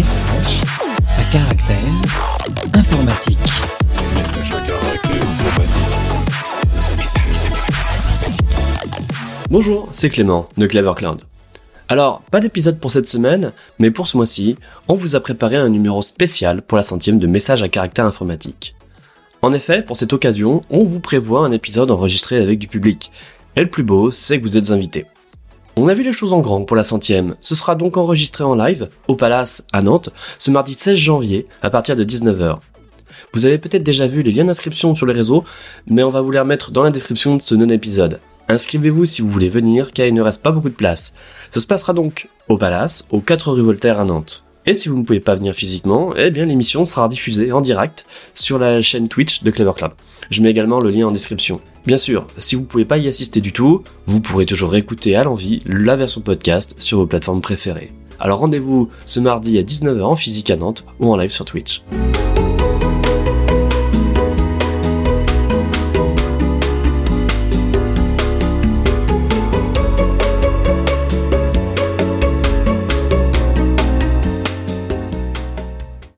Message à caractère informatique. Message à caractère informatique. Bonjour, c'est Clément de Clever Cloud. Alors, pas d'épisode pour cette semaine, mais pour ce mois-ci, on vous a préparé un numéro spécial pour la centième de Message à caractère informatique. En effet, pour cette occasion, on vous prévoit un épisode enregistré avec du public. Et le plus beau, c'est que vous êtes invités. On a vu les choses en grand pour la centième. Ce sera donc enregistré en live au Palace à Nantes ce mardi 16 janvier à partir de 19h. Vous avez peut-être déjà vu les liens d'inscription sur les réseaux, mais on va vous les remettre dans la description de ce non-épisode. Inscrivez-vous si vous voulez venir, car il ne reste pas beaucoup de place. Ça se passera donc au Palace, aux 4 rue Voltaire à Nantes. Et si vous ne pouvez pas venir physiquement, eh bien l'émission sera diffusée en direct sur la chaîne Twitch de Clever Club. Je mets également le lien en description. Bien sûr, si vous ne pouvez pas y assister du tout, vous pourrez toujours écouter à l'envie la version podcast sur vos plateformes préférées. Alors rendez-vous ce mardi à 19h en physique à Nantes ou en live sur Twitch.